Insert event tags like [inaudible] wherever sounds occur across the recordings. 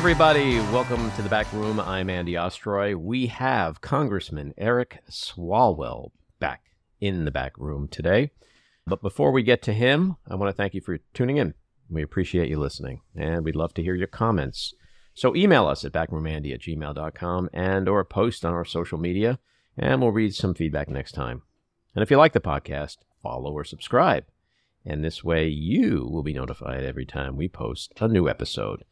Everybody. Welcome to the back room. I'm Andy Ostroy. We have Congressman Eric Swalwell back in the back room today. But before we get to him, I want to thank you for tuning in. We appreciate you listening, and we'd love to hear your comments. So email us at backroomandy at gmail.com and or post on our social media, and we'll read some feedback next time. And if you like the podcast, follow or subscribe. And this way you will be notified every time we post a new episode.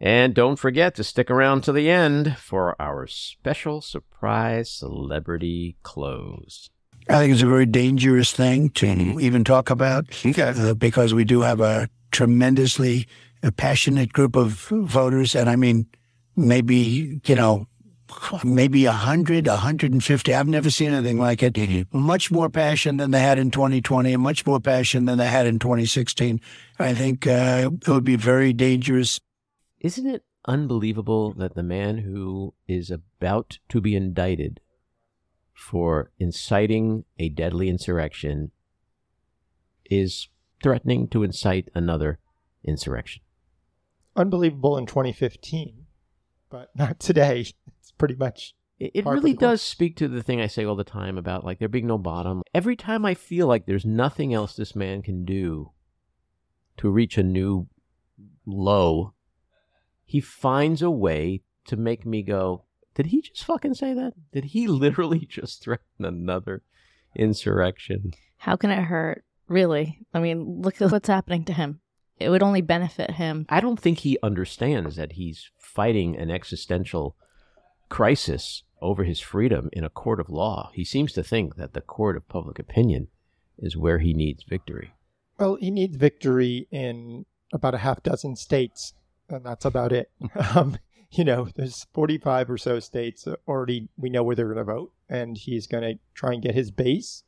And don't forget to stick around to the end for our special surprise celebrity close. I think it's a very dangerous thing to even talk about uh, because we do have a tremendously uh, passionate group of voters. And I mean, maybe, you know, maybe 100, 150. I've never seen anything like it. Much more passion than they had in 2020 and much more passion than they had in 2016. I think uh, it would be very dangerous Isn't it unbelievable that the man who is about to be indicted for inciting a deadly insurrection is threatening to incite another insurrection? Unbelievable in 2015, but not today. It's pretty much It, it Par for really does speak to the thing I say all the time about like there being no bottom. Every time I feel like there's nothing else this man can do to reach a new low, he finds a way to make me go, did he just fucking say that? Did he [laughs] literally just threaten another insurrection? How can it hurt? Really? I mean, look at what's happening to him. It would only benefit him. I don't think he understands that he's fighting an existential crisis over his freedom in a court of law. He seems to think that the court of public opinion is where he needs victory. well, he needs victory in about a half dozen states, and that's about it. [laughs] um, you know, there's 45 or so states already we know where they're going to vote, and he's going to try and get his base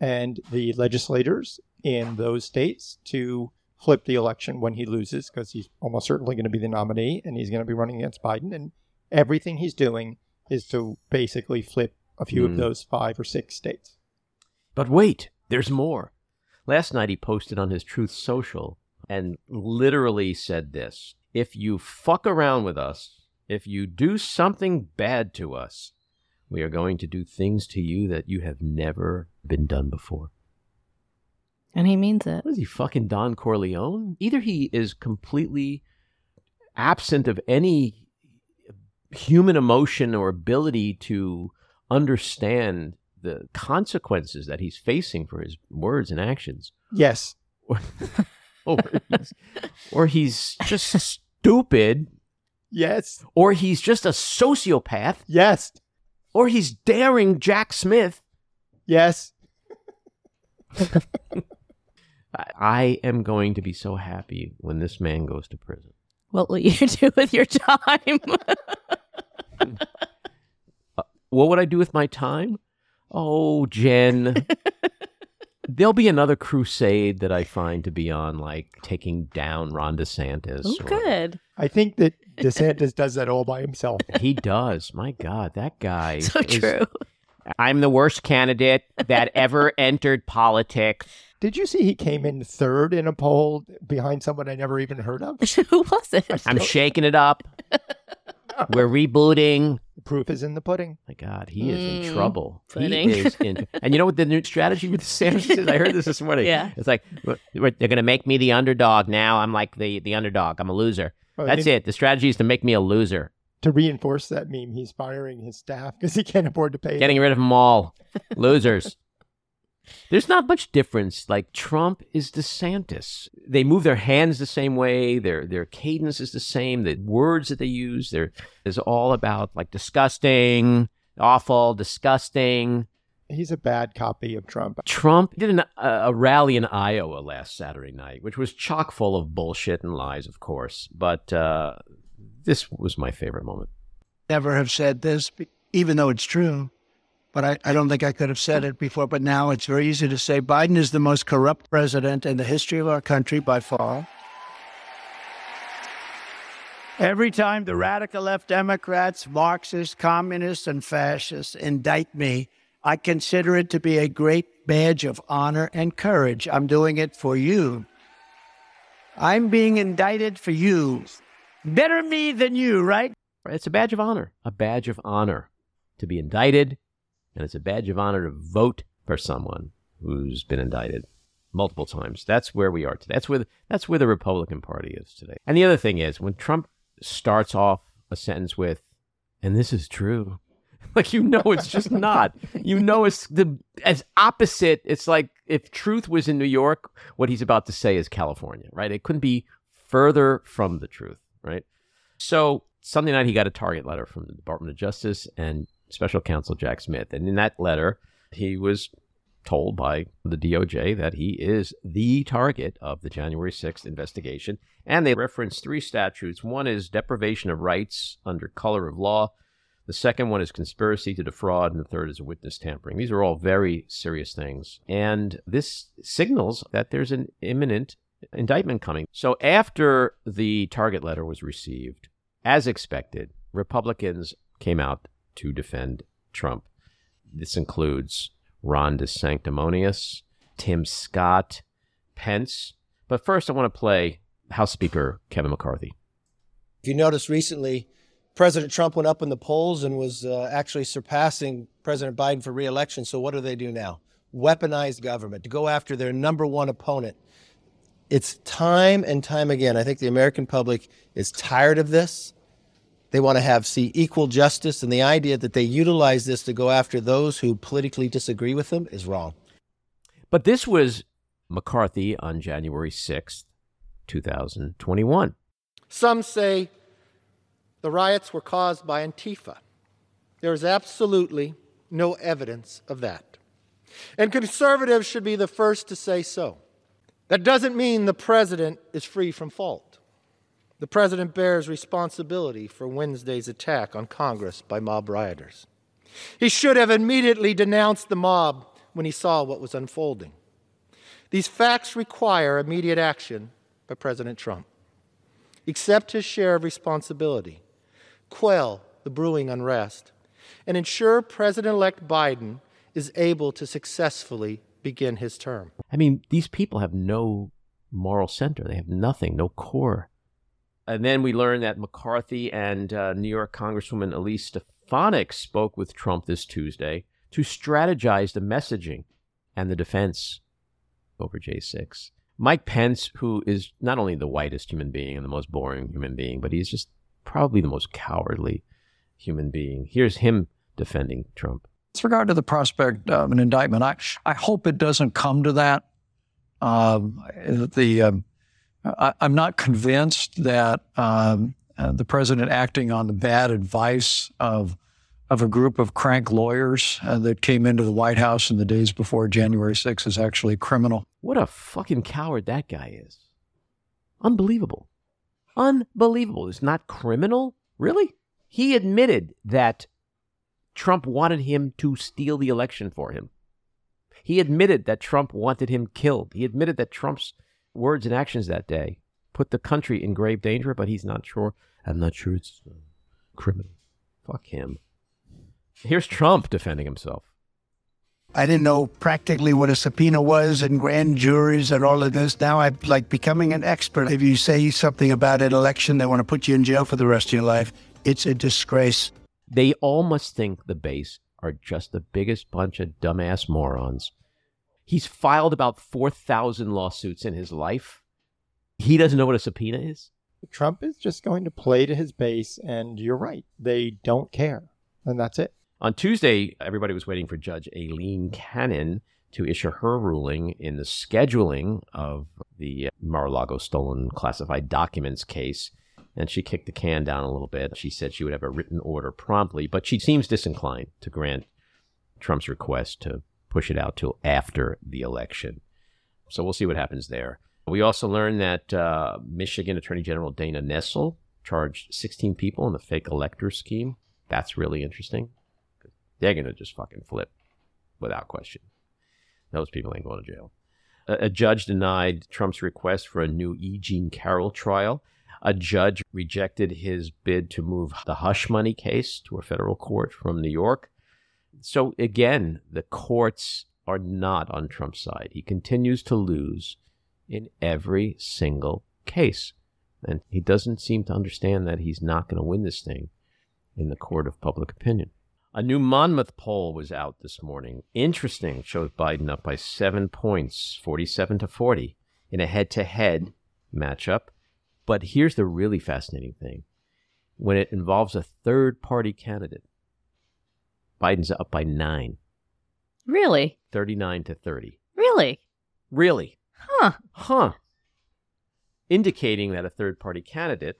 and the legislators in those states to flip the election when he loses, because he's almost certainly going to be the nominee, and he's going to be running against Biden, and everything he's doing is to basically flip a few Hmm. of those five or six states. But wait, there's more. Last night he posted on his Truth Social and literally said this If you fuck around with us, if you do something bad to us, we are going to do things to you that you have never been done before. And he means it. What is he, fucking Don Corleone? Either he is completely absent of any human emotion or ability to understand the consequences that he's facing for his words and actions, Yes, or, [laughs] or, he's, or he's just stupid, yes, or he's just a sociopath, yes, or he's daring Jack Smith. yes. [laughs] I, I am going to be so happy when this man goes to prison. What will you [laughs] do with your time? [laughs] Uh, what would I do with my time? Oh, Jen. There'll be another crusade that I find to be on, like taking down Ron DeSantis. oh, or- good. I think that DeSantis does that all by himself. [laughs] He does. My God, that guy. So is- true. I'm the worst candidate that ever [laughs] entered politics. Did you see he came in third in a poll behind someone I never even heard of? [laughs] Who was it? I'm shaking it up. We're rebooting. The proof is in the pudding. My God, he is in Mm, trouble. pudding. He is in. And you know what the new strategy with DeSantis is? I heard this this morning. [laughs] Yeah. It's like "We're- we're- they're going to make me the underdog now. I'm like the the underdog. I'm a loser. Well, That's it. The strategy is to make me a loser. To reinforce that meme, he's firing his staff because he can't afford to pay. Getting rid of them all. [laughs] Losers. There's not much difference. Like Trump is DeSantis. They move their hands the same way. Their their cadence is the same. The words that they use, there is all about like disgusting, awful, disgusting. He's a bad copy of Trump. Trump did an, a, a rally in Iowa last Saturday night, which was chock full of bullshit and lies, of course. But uh, this was my favorite moment. never have said this, even though it's true. But I, I don't think I could have said it before. But now it's very easy to say Biden is the most corrupt president in the history of our country by far. Every time the radical left Democrats, Marxists, communists, and fascists indict me, I consider it to be a great badge of honor and courage. I'm doing it for you. I'm being indicted for you. Better me than you, right? It's a badge of honor, a badge of honor to be indicted, and it's a badge of honor to vote for someone who's been indicted multiple times. That's where we are today. That's where that's where the Republican Party is today. And the other thing is when Trump starts off a sentence with, "And this is true," [laughs] like you know it's just not. You know it's the as opposite. It's like if truth was in New York, what he's about to say is California, right? It couldn't be further from the truth, right? So Sunday night he got a target letter from the Department of Justice and Special Counsel Jack Smith, and in that letter he was told by the DOJ that he is the target of the January 6th investigation. And they reference three statutes. One is deprivation of rights under color of law. The second one is conspiracy to defraud, and the third is witness tampering. These are all very serious things. And this signals that there's an imminent indictment coming. So after the target letter was received, as expected, Republicans came out to defend Trump. This includes Ron DeSanctimonious, Tim Scott, Pence. But first, I want to play House Speaker Kevin McCarthy. If you notice recently, President Trump went up in the polls and was uh, actually surpassing President Biden for reelection. So, what do they do now? Weaponize government to go after their number one opponent. It's time and time again. I think the American public is tired of this. They want to have see equal justice, and the idea that they utilize this to go after those who politically disagree with them is wrong. But this was McCarthy on January 6th, 2021. Some say the riots were caused by Antifa. There is absolutely no evidence of that. And conservatives should be the first to say so. That doesn't mean the president is free from fault. The president bears responsibility for Wednesday's attack on Congress by mob rioters. He should have immediately denounced the mob when he saw what was unfolding. These facts require immediate action by President Trump. Accept his share of responsibility, quell the brewing unrest, and ensure President elect Biden is able to successfully begin his term. I mean, these people have no moral center, they have nothing, no core and then we learned that McCarthy and uh, New York Congresswoman Elise Stefanik spoke with Trump this Tuesday to strategize the messaging and the defense over J6. Mike Pence, who is not only the whitest human being and the most boring human being, but he's just probably the most cowardly human being. Here's him defending Trump. With regard to the prospect of an indictment, I, I hope it doesn't come to that. Um, the um, I, am not convinced that um, uh, the president acting on the bad advice of of a group of crank lawyers uh, that came into the White House in the days before January 6th is actually criminal. What a fucking coward that guy is. Unbelievable. Unbelievable. It's not criminal? Really? He admitted that Trump wanted him to steal the election for him. He admitted that Trump wanted him killed. He admitted that Trump's words and actions that day put the country in grave danger, but he's not sure. I'm not sure it's uh, criminal. Fuck him. Here's Trump defending himself. I didn't know practically what a subpoena was and grand juries and all of this. Now I'm like becoming an expert. If you say something about an election, they want to put you in jail for the rest of your life. It's a disgrace. They all must think the base are just the biggest bunch of dumbass morons He's filed about 4,000 lawsuits in his life. He doesn't know what a subpoena is. Trump is just going to play to his base, and you're right. They don't care. And that's it. On Tuesday, everybody was waiting for Judge Aileen Cannon to issue her ruling in the scheduling of the Mar a Lago stolen classified documents case. And she kicked the can down a little bit. She said she would have a written order promptly, but she seems disinclined to grant Trump's request to push it out till after the election. So we'll see what happens there. We also learned that uh, Michigan Attorney General Dana Nessel charged 16 people in the fake elector scheme. That's really interesting. They're going to just fucking flip without question. Those people ain't going to jail. A, a judge denied Trump's request for a new E. Jean Carroll trial. A judge rejected his bid to move the hush money case to a federal court from New York. So again, the courts are not on Trump's side. He continues to lose in every single case. And he doesn't seem to understand that he's not going to win this thing in the court of public opinion. A new Monmouth poll was out this morning. Interesting, shows Biden up by seven points, 47 to 40, in a head to head matchup. But here's the really fascinating thing when it involves a third party candidate, Biden's up by nine, Really? 39 to 30. Really? Really? Huh. Huh. Indicating that a third party candidate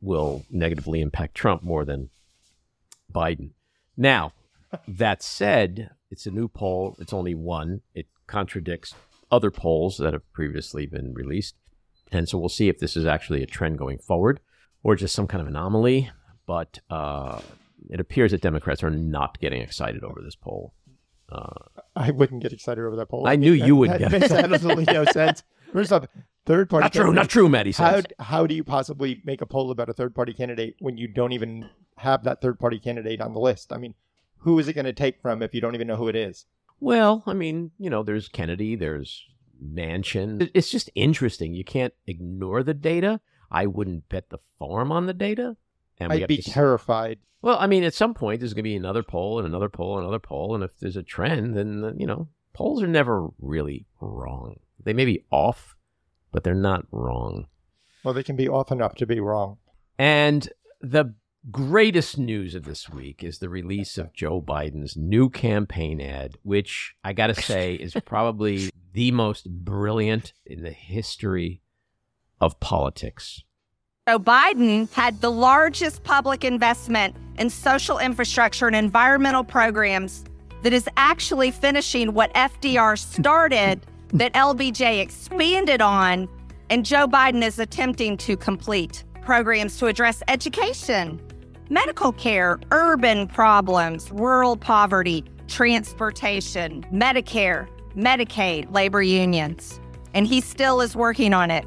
will negatively impact Trump more than Biden. Now, [laughs] that said, it's a new poll. It's only one. It contradicts other polls that have previously been released. And so we'll see if this is actually a trend going forward or just some kind of anomaly. But uh, it appears that Democrats are not getting excited over this poll. Uh, I wouldn't get excited over that poll. I knew you would That get makes absolutely no [laughs] sense. First off, third party. not true, not true, Maddie How says. how do you possibly make a poll about a third party candidate when you don't even have that third party candidate on the list? I mean, who is it going to take from if you don't even know who it is? Well, I mean, you know, there's Kennedy, there's Manchin. It's just interesting. You can't ignore the data. I wouldn't bet the farm on the data. And I'd be terrified. well, I mean, at some point, there's going to be another poll and another poll and another poll. And if there's a trend, then, uh, you know, polls are never really wrong. They may be off, but they're not wrong. Well, they can be off enough to be wrong. And the greatest news of this week is the release of Joe Biden's new campaign ad, which I got to [laughs] say is probably the most brilliant in the history of politics. So Biden had the largest public investment in social infrastructure and environmental programs that is actually finishing what FDR started that LBJ expanded on and Joe Biden is attempting to complete programs to address education, medical care, urban problems, rural poverty, transportation, Medicare, Medicaid, labor unions. And he still is working on it.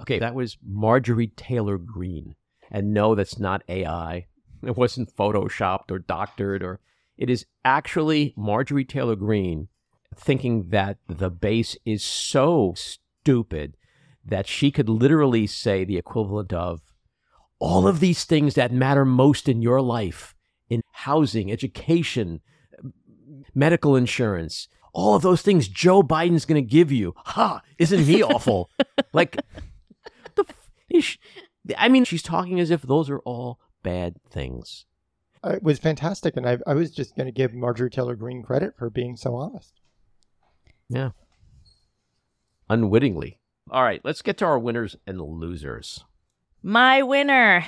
Okay, that was Marjorie Taylor Greene. And no, that's not AI. It wasn't photoshopped or doctored or it is actually Marjorie Taylor Greene thinking that the base is so stupid that she could literally say the equivalent of all of these things that matter most in your life in housing, education, medical insurance, all of those things Joe Biden's going to give you. Ha! Isn't he awful? [laughs] like, the f- is she- [laughs] I mean, she's talking as if those are all bad things. Uh, It was fantastic, and I, I was just going to give Marjorie Taylor Greene credit for being so honest. Yeah. Unwittingly. All right, let's get to our winners and losers. My winner,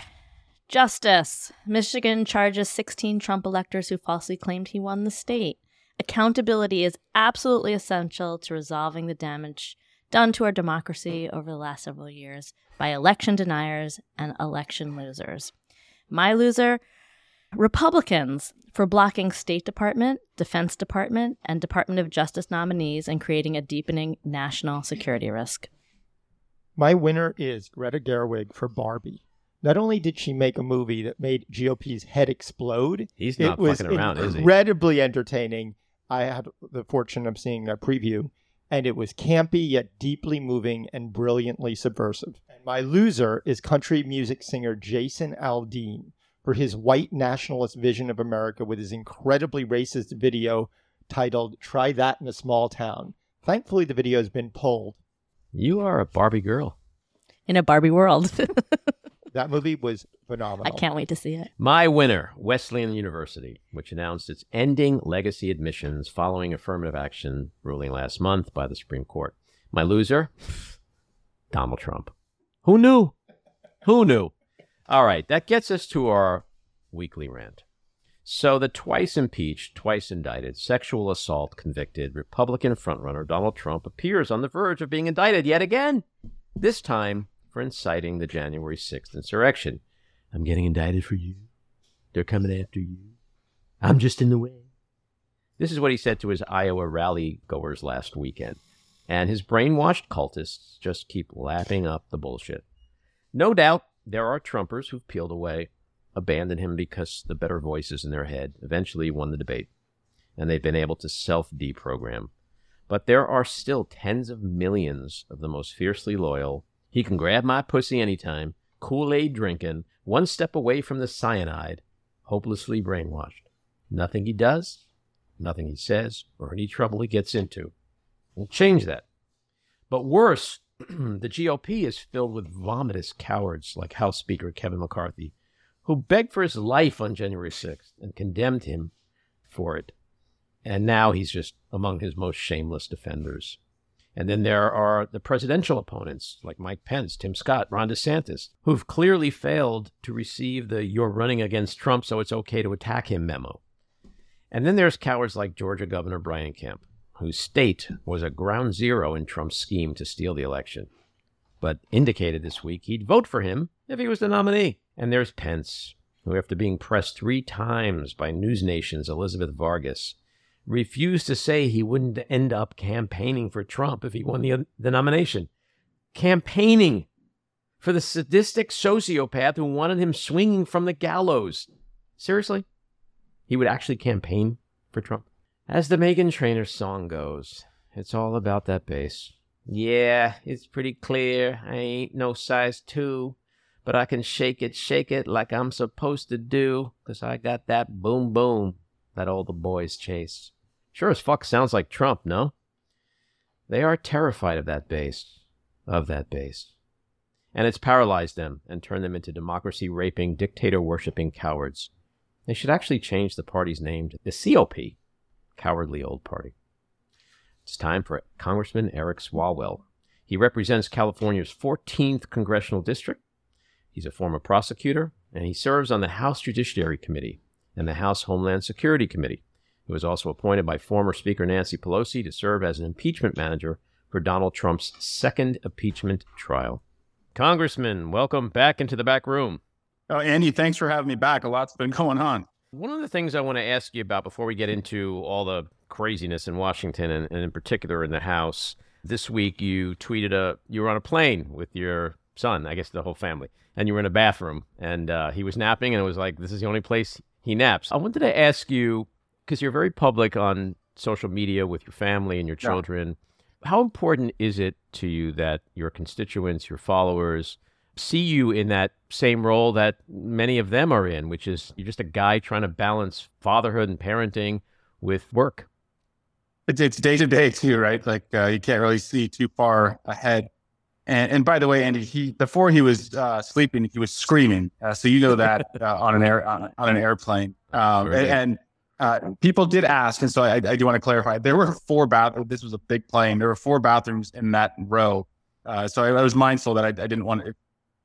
Justice. Michigan charges 16 Trump electors who falsely claimed he won the state. Accountability is absolutely essential to resolving the damage done to our democracy over the last several years by election deniers and election losers. My loser, Republicans for blocking State Department, Defense Department, and Department of Justice nominees and creating a deepening national security risk. My winner is Greta Gerwig for Barbie. Not only did she make a movie that made GOP's head explode, He's not it was fucking around, is he? incredibly entertaining. I had the fortune of seeing a preview, and it was campy yet deeply moving and brilliantly subversive. And my loser is country music singer Jason Aldean for his white nationalist vision of America with his incredibly racist video titled Try That in a Small Town. Thankfully, the video has been pulled. You are a Barbie girl. In a Barbie world. [laughs] That movie was phenomenal. I can't wait to see it. My winner, Wesleyan University, which announced it's ending legacy admissions following affirmative action ruling last month by the Supreme Court. My loser, [laughs] Donald Trump. Who knew? Who knew? All right, that gets us to our weekly rant. So, the twice impeached, twice indicted, sexual assault convicted Republican frontrunner Donald Trump appears on the verge of being indicted yet again, this time for inciting the January 6th insurrection. I'm getting indicted for you. They're coming after you. I'm just in the way. This is what he said to his Iowa rally goers last weekend. And his brainwashed cultists just keep lapping up the bullshit. No doubt there are Trumpers who've peeled away, abandoned him because the better voices in their head eventually won the debate, and they've been able to self deprogram. But there are still tens of millions of the most fiercely loyal, He can grab my pussy anytime, Kool Aid drinking, one step away from the cyanide, hopelessly brainwashed. Nothing he does, nothing he says, or any trouble he gets into will change that. But worse, [clears throat] the GOP is filled with vomitous cowards like House Speaker Kevin McCarthy, who begged for his life on January 6th and condemned him for it. And now he's just among his most shameless defenders. And then there are the presidential opponents like Mike Pence, Tim Scott, Ron DeSantis, who've clearly failed to receive the you're running against Trump, so it's okay to attack him memo. And then there's cowards like Georgia Governor Brian Kemp, whose state was a ground zero in Trump's scheme to steal the election, but indicated this week he'd vote for him if he was the nominee. And there's Pence, who, after being pressed three times by News Nation's Elizabeth Vargas, refused to say he wouldn't end up campaigning for Trump if he won the, the nomination. Campaigning for the sadistic sociopath who wanted him swinging from the gallows. Seriously? He would actually campaign for Trump? As the Meghan Trainor song goes, it's all about that bass. Yeah, it's pretty clear. I ain't no size two, but I can shake it, shake it like I'm supposed to do, 'cause I got that boom boom that all the boys chase. Sure as fuck sounds like Trump, no? They are terrified of that base, of that base. And it's paralyzed them and turned them into democracy raping, dictator worshipping cowards. They should actually change the party's name to the COP, Cowardly Old Party. It's time for Congressman Eric Swalwell. He represents California's 14th congressional district. He's a former prosecutor, and he serves on the House Judiciary Committee and the House Homeland Security Committee. He was also appointed by former Speaker Nancy Pelosi to serve as an impeachment manager for Donald Trump's second impeachment trial. Congressman, welcome back into the back room. Oh, Andy, thanks for having me back. A lot's been going on. One of the things I want to ask you about before we get into all the craziness in Washington and, and in particular in the House, this week you tweeted a you were on a plane with your son, I guess the whole family, and you were in a bathroom and uh, he was napping and it was like this is the only place he naps. I wanted to ask you because you're very public on social media with your family and your children. Yeah. How important is it to you that your constituents, your followers, see you in that same role that many of them are in, which is you're just a guy trying to balance fatherhood and parenting with work? It's, it's day to day too, right? Like uh, you can't really see too far ahead. And, and by the way, Andy, he before he was uh, sleeping, he was screaming. Uh, so you know that [laughs] uh, on an air on, on an airplane. Um, right. And, uh, people did ask, and so I, I do want to clarify. There were four bathrooms. This was a big plane. There were four bathrooms in that row. Uh, so I, I, was mindful that I, I didn't want to.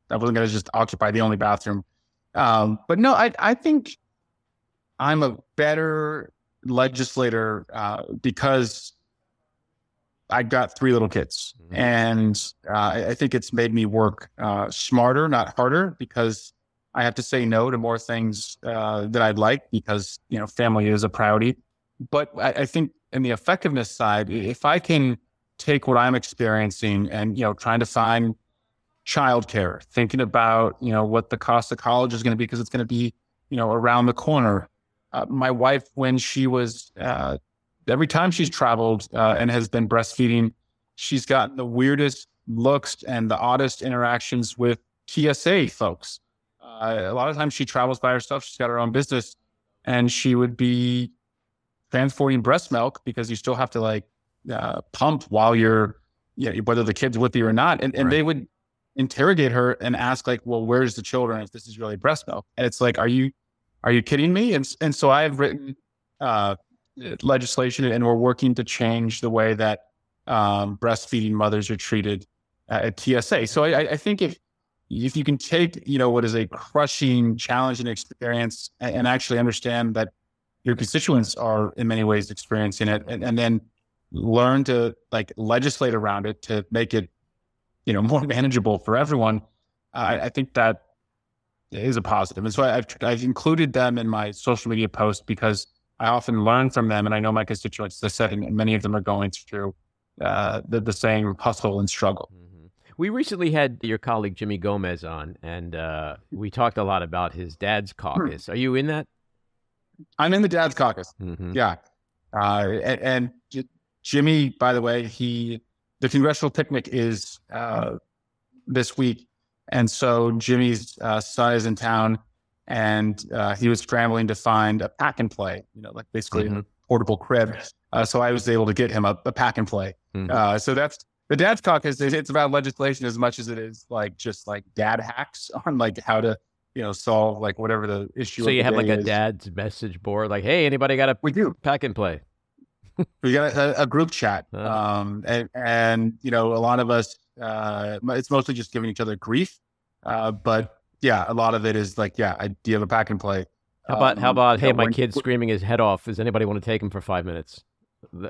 I wasn't going to just occupy the only bathroom. Um, but no, I I think I'm a better legislator uh, because I got three little kids, mm-hmm. and uh, I think it's made me work uh, smarter, not harder, because I have to say no to more things uh, that I'd like because you know family is a priority. But I, I think in the effectiveness side, if I can take what I'm experiencing and you know trying to find childcare, thinking about you know what the cost of college is going to be because it's going to be you know around the corner. Uh, my wife, when she was uh, every time she's traveled uh, and has been breastfeeding, she's gotten the weirdest looks and the oddest interactions with TSA folks. Uh, a lot of times she travels by herself. She's got her own business, and she would be transporting breast milk because you still have to like uh, pump while you're, you know, whether the kid's with you or not. And, and right. they would interrogate her and ask like, well, where's the children if this is really breast milk? And it's like, are you, are you kidding me? And, and so I've written uh, legislation and we're working to change the way that um, breastfeeding mothers are treated at TSA. So I, I, think if if you can take you know what is a crushing challenging experience and, and actually understand that your constituents are in many ways experiencing it, and, and then learn to like legislate around it to make it you know [laughs] more manageable for everyone. I, I think that is a positive. and so I've I've included them in my social media post because I often learn from them, and I know my constituents. I said, and many of them are going through uh, the, the same hustle and struggle. Mm-hmm. We recently had your colleague Jimmy Gomez on, and uh, we talked a lot about his dad's caucus. Are you in that? I'm in the dad's caucus. Mm-hmm. Yeah, uh, and, and, Jimmy, by the way, he the congressional picnic is uh, this week. And so Jimmy's uh, son is in town and uh, he was scrambling to find a pack and play, you know, like basically Mhm. a portable crib. Uh, so I was able to get him a, a pack and play. Mhm. Uh, so that's the dad's caucus. it- It's about legislation as much as it is like just like dad hacks [laughs] on like how to, you know, solve like whatever the issue. So you have like a is. dad's message board, like, "Hey, anybody got a We do. pack and play?" [laughs] we got a, a group chat Uh-huh. um and, and you know a lot of us uh it's mostly just giving each other grief uh but yeah a lot of it is like yeah i do you have a pack and play How about how Um, about, "Hey, my when- kid's screaming his head off. Does anybody want to take him for five minutes?"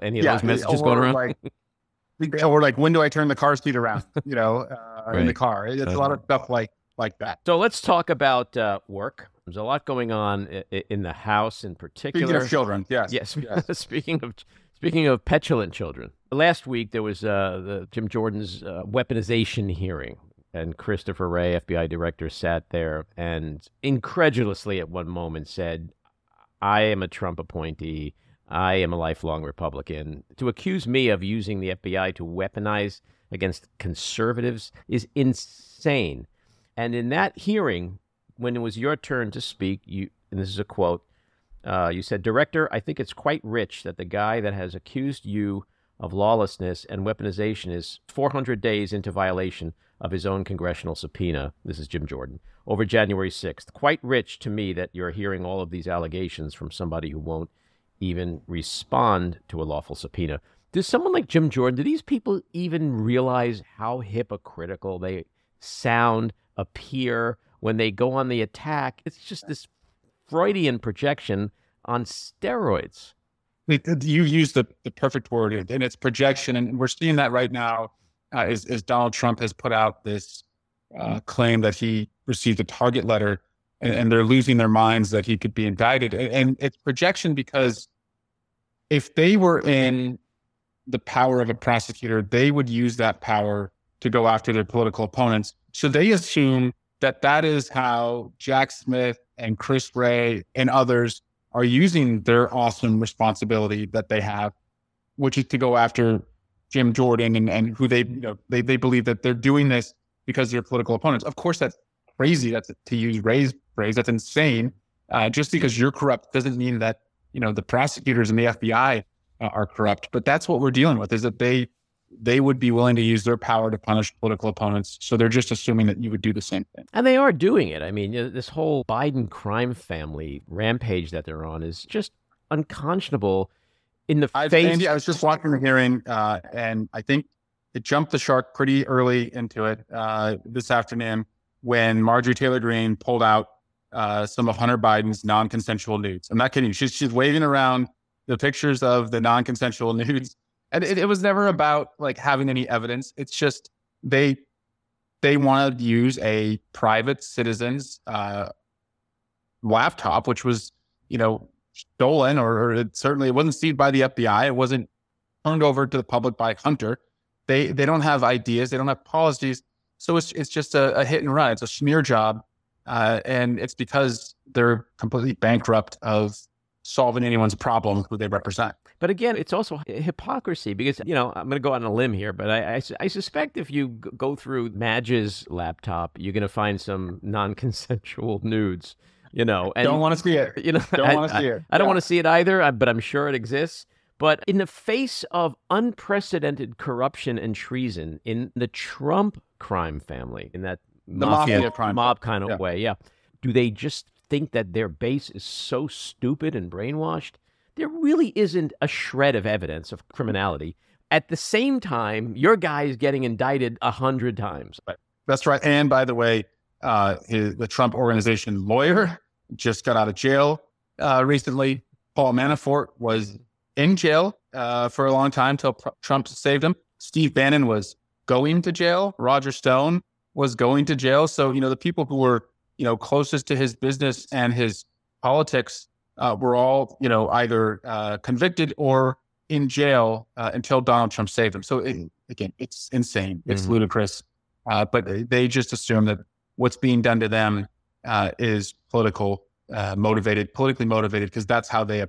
Any of yeah, those messages going around? like [laughs] or like when do i turn the car seat around you know uh, in the car it's a lot of stuff like like that So let's talk about uh, work. There's a lot going on in the house, in particular. speaking of children yes Yes. [laughs] yes. speaking of speaking of petulant children, last week there was uh, the Jim Jordan's uh, weaponization hearing, and Christopher Wray, FBI director, sat there and incredulously at one moment said, "I am a Trump appointee. I am a lifelong Republican. To accuse me of using the FBI to weaponize against conservatives is insane." And in that hearing, when it was your turn to speak, you and this is a quote. Uh, you said, Director, I think it's quite rich that the guy that has accused you of lawlessness and weaponization is 400 days into violation of his own congressional subpoena. This is Jim Jordan. Over January 6th. Quite rich to me that you're hearing all of these allegations from somebody who won't even respond to a lawful subpoena. Does someone like Jim Jordan, do these people even realize how hypocritical they sound, appear when they go on the attack? It's just this Freudian projection on steroids. You used the, the perfect word and it's projection and we're seeing that right now uh, as, as donald trump has put out this uh, claim that he received a target letter and, and they're losing their minds that he could be indicted. And, and it's projection because if they were in the power of a prosecutor they would use that power to go after their political opponents. So they assume that that is how jack smith and chris wray and others are using their awesome responsibility that they have, which is to go after Jim Jordan and, and who they, you know, they, they believe that they're doing this because they're political opponents. Of course, that's crazy. That's to use Wray's phrase. That's insane. Uh, just because you're corrupt doesn't mean that, you know, the prosecutors and the FBI uh, are corrupt. But that's what we're dealing with is that they, they would be willing to use their power to punish political opponents. So they're just assuming that you would do the same thing. And they are doing it. I mean, this whole Biden crime family rampage that they're on is just unconscionable in the I, face. Andy, I was just watching the hearing, uh, and I think it jumped the shark pretty early into it uh, this afternoon when Marjorie Taylor Greene pulled out uh, some of Hunter Biden's non-consensual nudes. I'm not kidding you. She's she's waving around the pictures of the non-consensual [laughs] nudes, and it, it was never about like having any evidence. It's just they they want to use a private citizen's uh, laptop, which was you know stolen, or, it certainly it wasn't seized by the FBI. It wasn't turned over to the public by Hunter. They they don't have ideas. They don't have policies. So it's it's just a, a hit and run. It's a smear job, uh, and it's because they're completely bankrupt of solving anyone's problem who they represent. But again, it's also hypocrisy because, you know, I'm going to go on a limb here, but I, I I suspect if you go through Madge's laptop, you're going to find some non consensual [laughs] nudes, you know. And, don't want to see it. you know, Don't I- want to see it. I don't Yeah. want to see it either, uh, but I'm sure it exists. But in the face of unprecedented corruption and treason in the Trump crime family, in that The mafia crime mob kind of Yeah. way, yeah, do they just think that their base is so stupid and brainwashed? There really isn't a shred of evidence of criminality. At the same time, your guy is getting indicted a hundred times. That's right. And by the way, uh, his, the Trump organization lawyer just got out of jail uh, recently. Paul Manafort was in jail uh, for a long time till Pr- Trump saved him. Steve Bannon was going to jail. Roger Stone was going to jail. So you know the people who were you know closest to his business and his politics uh, were all you know either uh, convicted or in jail uh, until Donald Trump saved them. So it, again, it's insane. It's Mhm. ludicrous. Uh, but they- they just assume that what's being done to them uh, is political uh, motivated, politically motivated, because that's how they.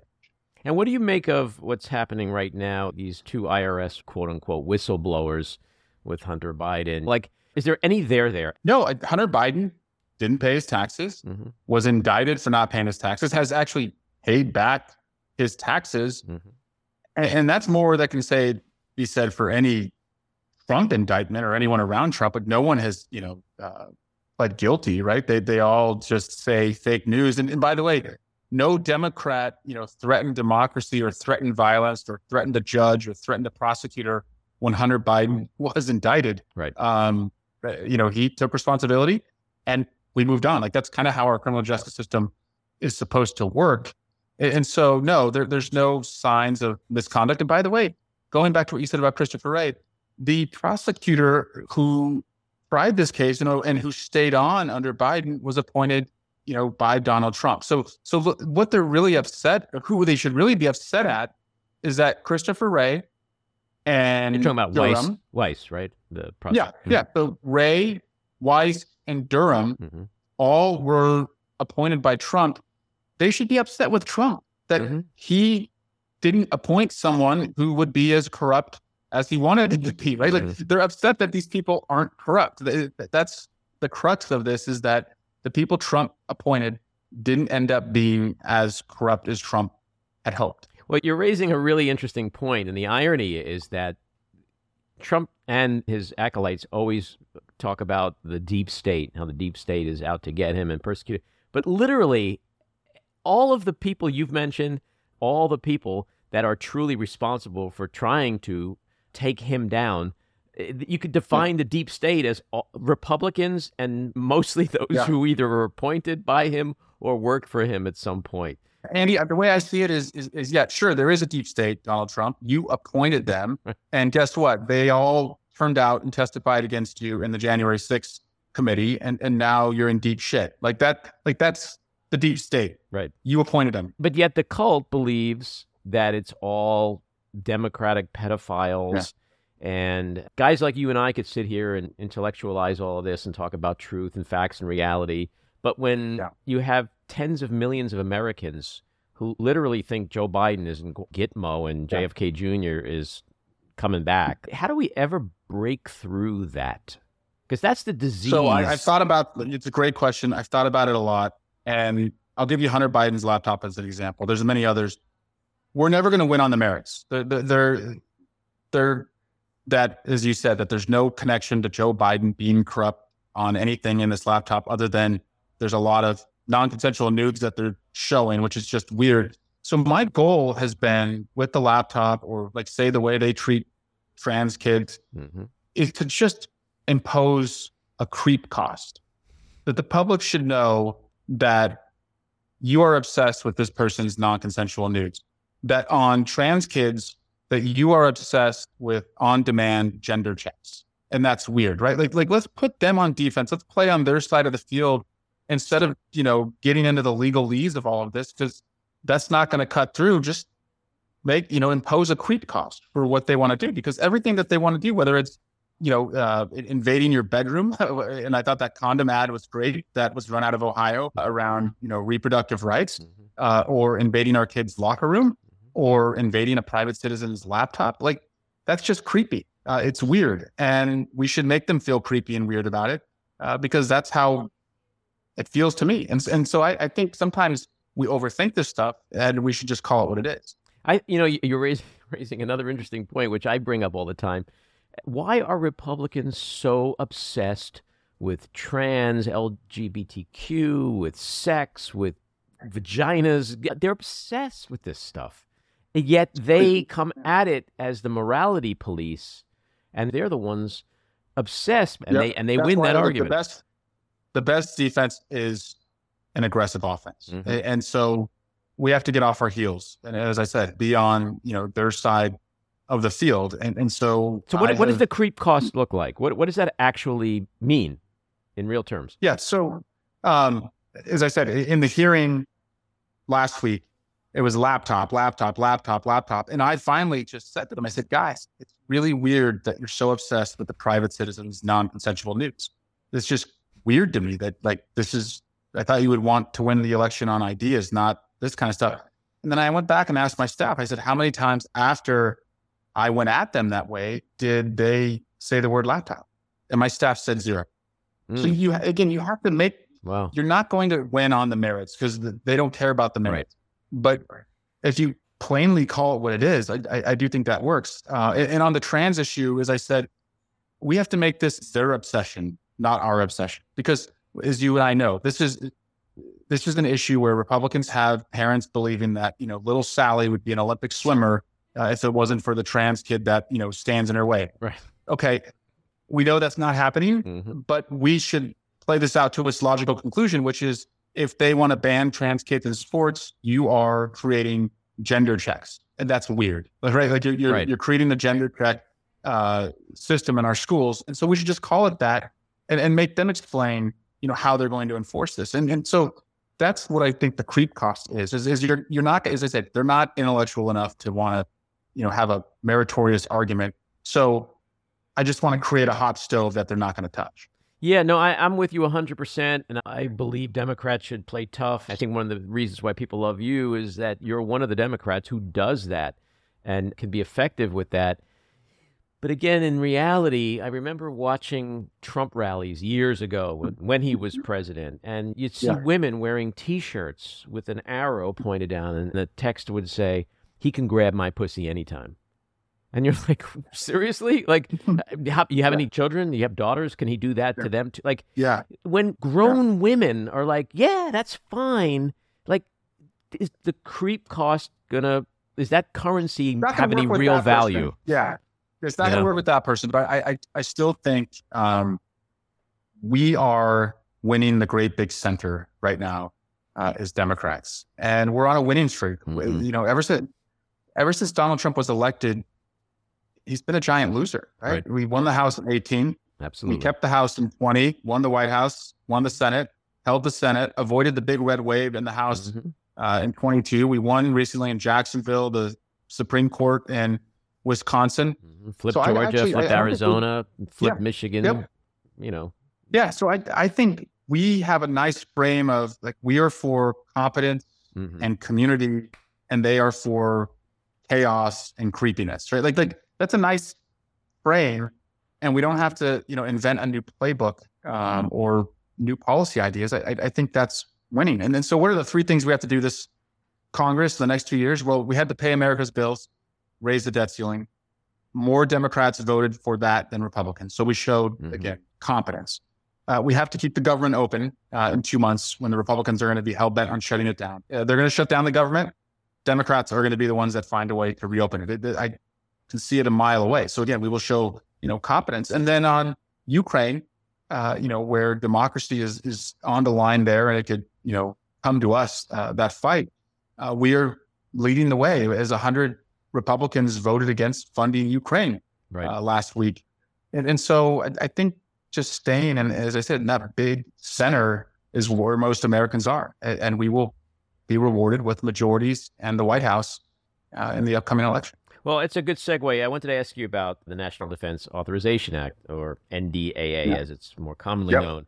And what do you make of what's happening right now? These two IRS quote unquote whistleblowers with Hunter Biden. Like, Is there any there there? No, Hunter Biden didn't pay his taxes, Mhm. was indicted for not paying his taxes, has actually paid back his taxes. Mhm. And, and that's more that can say be said for any Trump indictment or anyone around Trump, but no one has, you know, uh, pled guilty, right? They they all just say fake news. And, and by the way, no Democrat, you know, threatened democracy or threatened violence or threatened a judge or threatened a prosecutor when Hunter Biden was indicted. Right. Um, uh, you know, he took responsibility and we moved on. Like that's kind of how our criminal justice system is supposed to work. And, and so, no, there, there's no signs of misconduct. And by the way, going back to what you said about Christopher Wray, the prosecutor who tried this case, you know, and who stayed on under Biden was appointed, you know, by Donald Trump. So, so look, what they're really upset, or who they should really be upset at, is that Christopher Wray and You're talking about Weiss, Durham, Weiss, right? The yeah, prosecutor. yeah. So Ray, Weiss, and Durham Mhm. all were appointed by Trump. They should be upset with Trump that Mhm. he didn't appoint someone who would be as corrupt as he wanted it to be. Right? Like they're upset that these people aren't corrupt. That's the crux of this: is that the people Trump appointed didn't end up being as corrupt as Trump had hoped. Well, you're raising a really interesting point, and the irony is that Trump and his acolytes always talk about the deep state, how the deep state is out to get him and persecute. him. But literally, all of the people you've mentioned, all the people that are truly responsible for trying to take him down, eh, you could define the deep state as Republicans and mostly [laughs] those Yeah. who either were appointed by him or worked for him at some point. Andy, the way I see it is, is, is yeah, sure, there is a deep state, Donald Trump. You appointed them. and guess what? They all turned out and testified against you in the January 6th committee. And, and now you're in deep shit. Like that, like that's the deep state. Right. You appointed them. But yet the cult believes that it's all democratic pedophiles. And guys like you and I could sit here and intellectualize all of this and talk about truth and facts and reality. But when Yeah. you have tens of millions of Americans who literally think Joe Biden is in Gitmo and Yeah. JFK Jr. is coming back, how do we ever break through that? Because that's the disease. So I, I've thought about it's a great question. I've thought about it a lot. And I'll give you Hunter Biden's laptop as an example. There's many others. We're never going to win on the merits. They're, they're, they're, that, as you said, that there's no connection to Joe Biden being corrupt on anything in this laptop other than there's a lot of non-consensual nudes that they're showing, which is just weird. So my goal has been with the laptop or like say the way they treat trans kids Mhm. is to just impose a creep cost that the public should know that you are obsessed with this person's non-consensual nudes that on trans kids that you are obsessed with on-demand gender checks. And that's weird right? Like like let's put them on defense. Let's play on their side of the field instead of you know getting into the legal legalese of all of this because that's not going to cut through. Just make you know impose a creep cost for what they want to do because everything that they want to do whether it's you know uh, invading your bedroom [laughs] and i thought that condom ad was great that was run out of ohio around you know reproductive rights Mhm. uh, or invading our kids locker room or invading a private citizen's laptop like that's just creepy uh, it's weird and we should make them feel creepy and weird about it uh, because that's how it feels to me and, and so I, I think sometimes we overthink this stuff and we should just call it what it is I, you know, you- you're raising, [laughs] raising another interesting point, which I bring up all the time. Why are Republicans so obsessed with trans, LGBTQ, with sex, with vaginas? They're obsessed with this stuff. And yet they come at it as the morality police, and they're the ones obsessed, and Yep. they and they That's win that argument. The best, the best defense is an aggressive offense, Mhm. And so we have to get off our heels, and as I said, be on you know their side of the field, and and so so what, I what does the creep cost look like? What what does that actually mean in real terms? Yeah. So, um, as I said, in the hearing last week, it was laptop, laptop, laptop, laptop. And I finally just said to them, I said, guys, it's really weird that you're so obsessed with the private citizen's non consensual nudes. It's just weird to me that, like, this is, I thought you would want to win the election on ideas, not this kind of stuff. And then I went back and asked my staff, I said, how many times after I went at them that way did they say the word laptop? and my staff said zero. So Mm. you again, you have to make. Wow. You're not going to win on the merits because they don't care about the Right. But if you plainly call it what it is, I, I, I do think that works. Uh, and, and on the trans issue, as I said, we have to make this their obsession, not our obsession, because as you and I know, this is this is an issue where Republicans have parents believing that you know little Sally would be an Olympic swimmer uh, if it wasn't for the trans kid that you know stands in her way. Right. Okay, we know that's not happening, Mhm. but we should play this out to its logical conclusion, which is if they want to ban trans kids in sports, you are creating gender checks, and that's weird, right? Like you're you're, Right. you're creating the gender check uh, system in our schools, and so we should just call it that, and, and make them explain, you know, how they're going to enforce this, and and so that's what I think the creep cost is. Is, is you're you're not, as I said, they're not intellectual enough to want to, you know, have a meritorious argument. So I just want to create a hot stove that they're not going to touch. Yeah, no, I, I'm with you 100%. And I believe Democrats should play tough. I think one of the reasons why people love you is that you're one of the Democrats who does that and can be effective with that. But again, in reality, I remember watching Trump rallies years ago when, when he was president, and you'd see Yeah. women wearing t shirts with an arrow pointed down, and the text would say, He can grab my pussy anytime. And you're [laughs] like, seriously? Like, how, [laughs] you have any children? You have daughters? Can he do that to them too? Like, Yeah. when grown women are like, yeah, that's fine. Like, is the creep cost gonna? Is that currency Not have any real that person. value? Yeah. It's not Yeah. going to work with that person, but I, I, I still think um, we are winning the great big center right now uh, as Democrats, and we're on a winning streak. Mhm. You know, ever since ever since Donald Trump was elected, he's been a giant loser. Right? Right. We won the House in eighteen. Absolutely. We kept the House in twenty, won the White House, won the Senate, held the Senate, avoided the big red wave in the House Mhm. uh, in 22. We won recently in Jacksonville, the Supreme Court in Wisconsin. Mhm. Flip So Georgia, actually- flip I- I we- Arizona, flip Yeah. Michigan. Yep. You know, Yeah, so I I think we have a nice frame of like we are for competence Mhm. and community, and they are for chaos and creepiness, right? Like like that's a nice frame, and we don't have to you know invent a new playbook um, or new policy ideas. I, I think that's winning. And then so what are the three things we have to do this Congress the next two years? Well, we had to pay America's bills, raise the debt ceiling. More Democrats voted for that than Republicans. So we showed Mhm. again competence. Uh, we have to keep the government open uh, in two months when the Republicans are going to be hell bent on shutting it down. Uh, they're going to shut down the government. Democrats are going to be the ones that find a way to reopen it. It- it- I can see it a mile away. So again, we will show you know competence. And then on Ukraine, uh, you know where democracy is is on the line there, and it could you know come to us uh, that fight. Uh, we are leading the way as hundred Republicans voted against funding Ukraine right. uh, last week. And, and so I, I think just staying, and as I said, in that big center is where most Americans are. And, and we will be rewarded with majorities and the White House uh, in the upcoming election. Well, it's a good segue. I wanted to ask you about the National Defense Authorization Act, or NDAA Yeah. as it's more commonly Yep. known.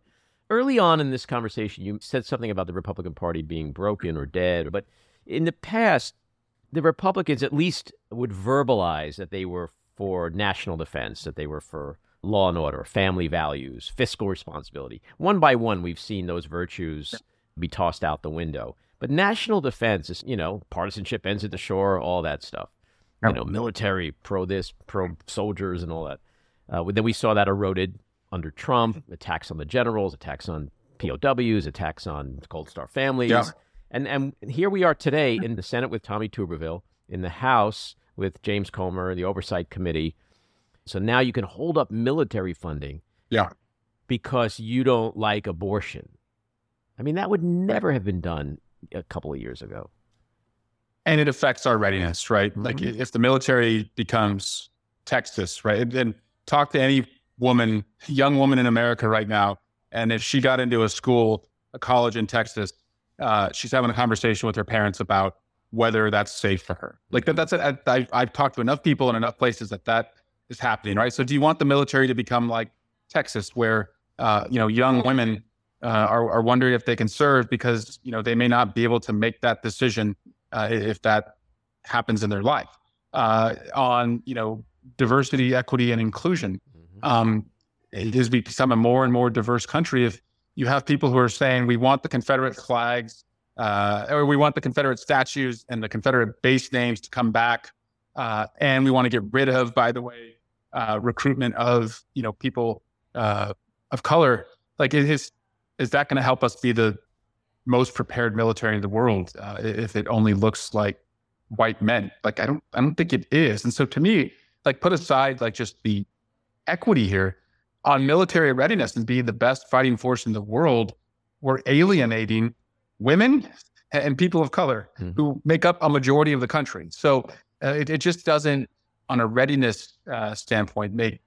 Early on in this conversation, you said something about the Republican Party being broken or dead. But in the past, the Republicans at least would verbalize that they were for national defense, that they were for law and order, family values, fiscal responsibility. One by one, we've seen those virtues be tossed out the window. But national defense is, you know, partisanship ends at the shore, all that stuff. You know, military, pro this, pro soldiers, and all that. Uh, then we saw that eroded under Trump, attacks on the generals, attacks on POWs, attacks on Gold Star families. Yeah. And and here we are today in the Senate with Tommy Tuberville, in the House with James Comer, the Oversight Committee. So now you can hold up military funding Yeah. because you don't like abortion. I mean, that would never have been done a couple of years ago. And it affects our readiness, right? Like Mhm. if the military becomes Texas, right? And, and talk to any woman, young woman in America right now, and if she got into a school, a college in Texas, uh, she's having a conversation with her parents about whether that's safe for her. Like that, that's it. I, I, I've talked to enough people in enough places that that is happening, right? So, do you want the military to become like Texas, where uh, you know young women uh, are, are wondering if they can serve because you know they may not be able to make that decision uh, if that happens in their life uh, on you know diversity, equity, and inclusion. Um, it has become a more and more diverse country. If you have people who are saying we want the Confederate flags, uh, or we want the Confederate statues and the Confederate base names to come back, uh, and we want to get rid of, by the way, uh, recruitment of you know people uh, of color. Like, is is that going to help us be the most prepared military in the world uh, if it only looks like white men? Like, I don't, I don't think it is. And so, to me, like, put aside like just the equity here on military readiness and being the best fighting force in the world, we're alienating women and people of color mm-hmm. who make up a majority of the country. So uh, it, it, just doesn't, on a readiness uh, standpoint, make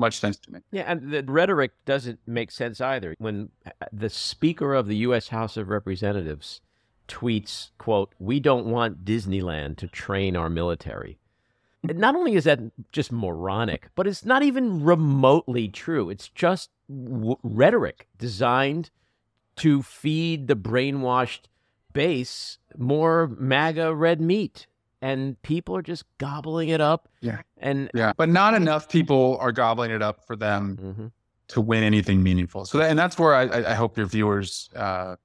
much sense to me. Yeah, and the rhetoric doesn't make sense either. When uh, the Speaker of the U.S. House of Representatives tweets, "quote We don't want Disneyland to train our military." not only is that just moronic, but it's not even remotely true. It's just w- rhetoric designed to feed the brainwashed base more MAGA red meat. And people are just gobbling it up. Yeah. And yeah, but not enough people are gobbling it up for them mm-hmm. to win anything meaningful. So, that, and that's where I, I hope your viewers uh,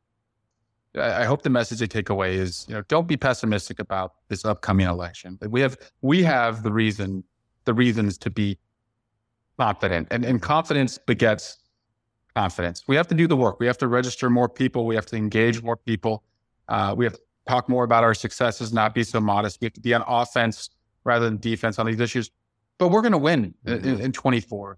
I hope the message they take away is, you know, don't be pessimistic about this upcoming election. We have we have the reason the reasons to be confident, and and confidence begets confidence. We have to do the work. We have to register more people. We have to engage more people. Uh, we have to talk more about our successes, not be so modest. We have to be on offense rather than defense on these issues. But we're going to win mm-hmm. in, in 24.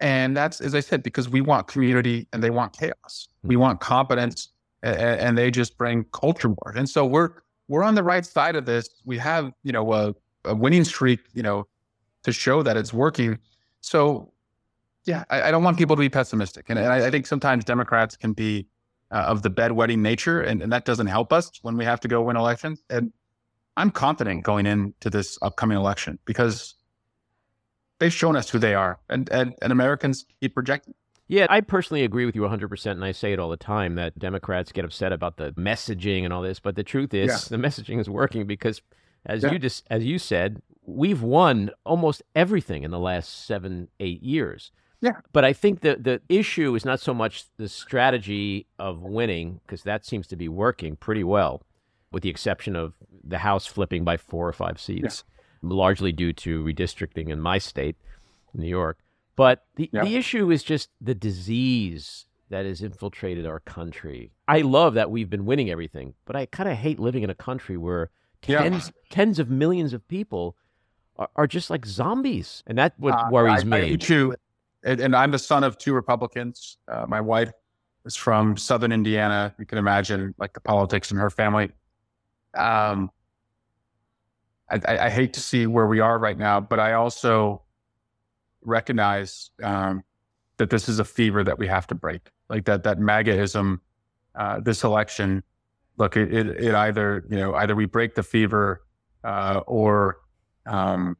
And that's, as I said, because we want community and they want chaos. Mm-hmm. We want competence and, and they just bring culture war. And so we're we're on the right side of this. We have you know a, a winning streak, you know, to show that it's working. So yeah, I, I don't want people to be pessimistic, and, and I, I, think sometimes Democrats can be uh, of the bedwetting nature, and, and that doesn't help us when we have to go win elections. And I'm confident going into this upcoming election because they've shown us who they are, and and, and Americans keep projecting. Yeah, I personally agree with you 100%, and I say it all the time that Democrats get upset about the messaging and all this, but the truth is yeah. [laughs] the messaging is working because as yeah. you just as you said, we've won almost everything in the last 7 8 years. Yeah. But I think the the issue is not so much the strategy of winning because that seems to be working pretty well with the exception of the House flipping by 4 or 5 seats, yeah. largely due to redistricting in my state, New York. But the, yeah. the issue is just the disease that has infiltrated our country. I love that we've been winning everything, but I kind of hate living in a country where tens, yeah. tens of millions of people are, are, just like zombies. And that what uh, worries I, me. I too. And, and, I'm the son of two Republicans. Uh, my wife is from Southern Indiana. You can imagine like the politics in her family. Um, I, I hate to see where we are right now, but I also recognize um, that this is a fever that we have to break. Like that that MAGAism, uh, this election, look, it, it, it either you know either we break the fever uh, or um,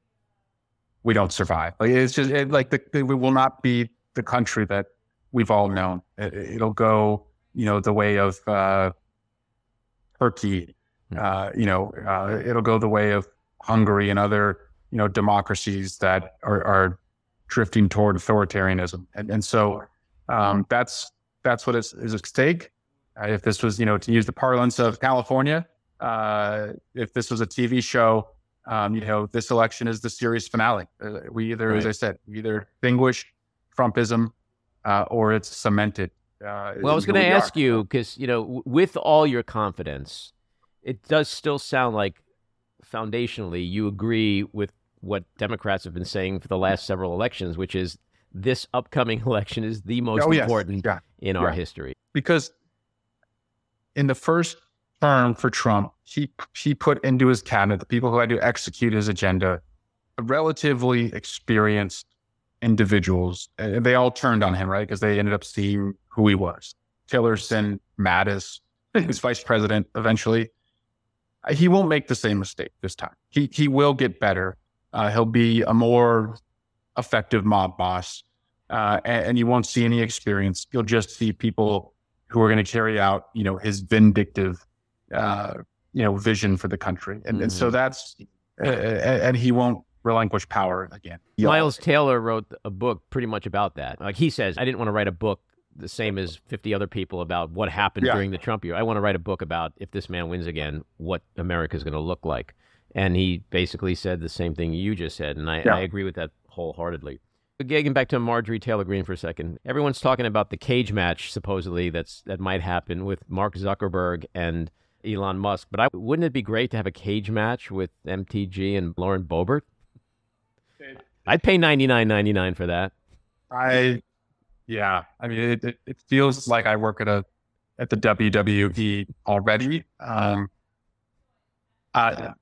we don't survive. Like it's just it, like the, we will not be the country that we've all known. It, will go you know the way of uh, Turkey. Hmm. Uh, you know, uh, it'll go the way of Hungary and other you know democracies that are, are drifting toward authoritarianism. And, and so um, that's that's what is, is at stake. Uh, if this was, you know, to use the parlance of California, uh, if this was a TV show, um, you know, this election is the series finale. Uh, we either, right. as I said, either extinguish Trumpism uh, or it's cemented. Uh, well, I was going to ask are. you because you know, with all your confidence, it does still sound like foundationally you agree with what Democrats have been saying for the last several elections, which is this upcoming [laughs] election is the most oh, yes. important yeah. in yeah. our history. Because in the first term for Trump, he he put into his cabinet the people who had to execute his agenda, relatively experienced individuals, and they all turned on him, right? Because they ended up seeing who he was. Tillerson, Mattis, [laughs] who's vice president eventually. He won't make the same mistake this time. He he will get better. Uh, he'll be a more effective mob boss, uh, and, and, you won't see any experience. You'll just see people who are going to carry out, you know, his vindictive, uh, you know, vision for the country, and, mm-hmm. and so mm-hmm. that's, and he won't relinquish power again. Miles Taylor wrote a book pretty much about that. Like he says, I didn't want to write a book the same as 50 other people about what happened Yeah. during the Trump year. I want to write a book about if this man wins again, what America's going to look like. And he basically said the same thing you just said, and I, Yeah. I agree with that wholeheartedly. Getting back to Marjorie Taylor Greene for a second, everyone's talking about the cage match supposedly that's that might happen with Mark Zuckerberg and Elon Musk. But I, wouldn't it be great to have a cage match with MTG and Lauren Boebert? I'd pay ninety nine ninety nine for that. I, yeah, I mean, it, it, it feels like I work at a at the WWE already. Um, uh,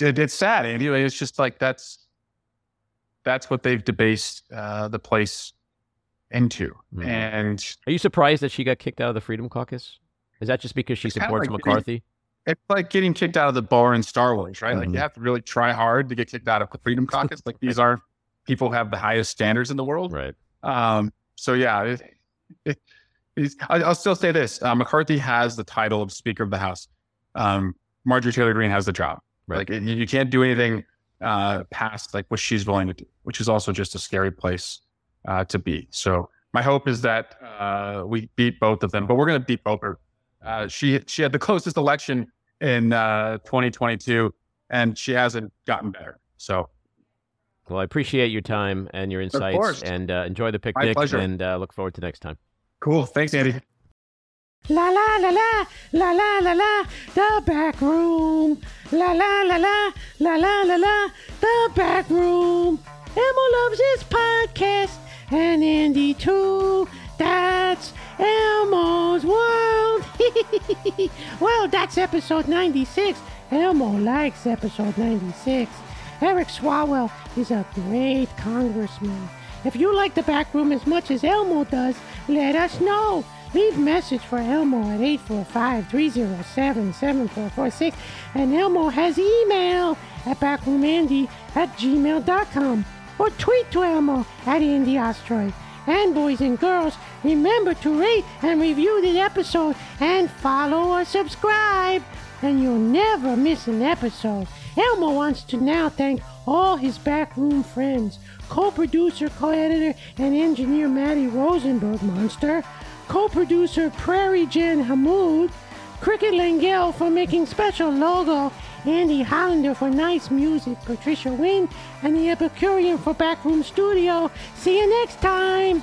it, it's sad, Andy. It's just like that's that's what they've debased uh, the place into, Mhm. and Are you surprised that she got kicked out of the Freedom Caucus? Is that just because she It's supports like getting- McCarthy? it's like getting kicked out of the bar in Star Wars, right? Like Mhm. you have to really try hard to get kicked out of the Freedom Caucus. like these aren't people who have the highest standards in the world. Right. Um, so yeah, it, it, it's- I- I'll still say this: uh, McCarthy has the title of Speaker of the House. Um, Marjorie Taylor Greene has the job. Right. Like you, can't do anything uh, past like what she's willing to do, which is also just a scary place uh, to be. So my hope is that uh, we beat both of them, but we're going to beat Boebert. Uh, she she had the closest election in uh, 2022, and she hasn't gotten better. So Well, I appreciate your time and your insights, course. and uh, enjoy the picnic, pleasure. and uh, look forward to next time. cool. Thanks, Andy. La la la la la la la la the back room. La la la la la la la la the back room. Elmo loves his podcast and Andy too. That's Elmo's world. [laughs] well, that's episode 96. Elmo likes episode 96. Eric Swalwell is a great congressman. If you like the back room as much as Elmo does, let us know. Leave a message for Elmo at 845-307-7446 and Elmo has email at backroomandy at gmail.com or tweet to Elmo at Andy Ostroy. And boys and girls, remember to rate and review the episode and follow or subscribe and you'll never miss an episode. Elmo wants to now thank all his backroom friends, co-producer, co-editor, and engineer Matty Rosenberg Monster, co-producer Prairie Jen Hammoud, Cricket Lengyel for making special logo, Andy Hollander for nice music, Patricia Wynn, and the Epicurean for Backroom Studio. See you next time!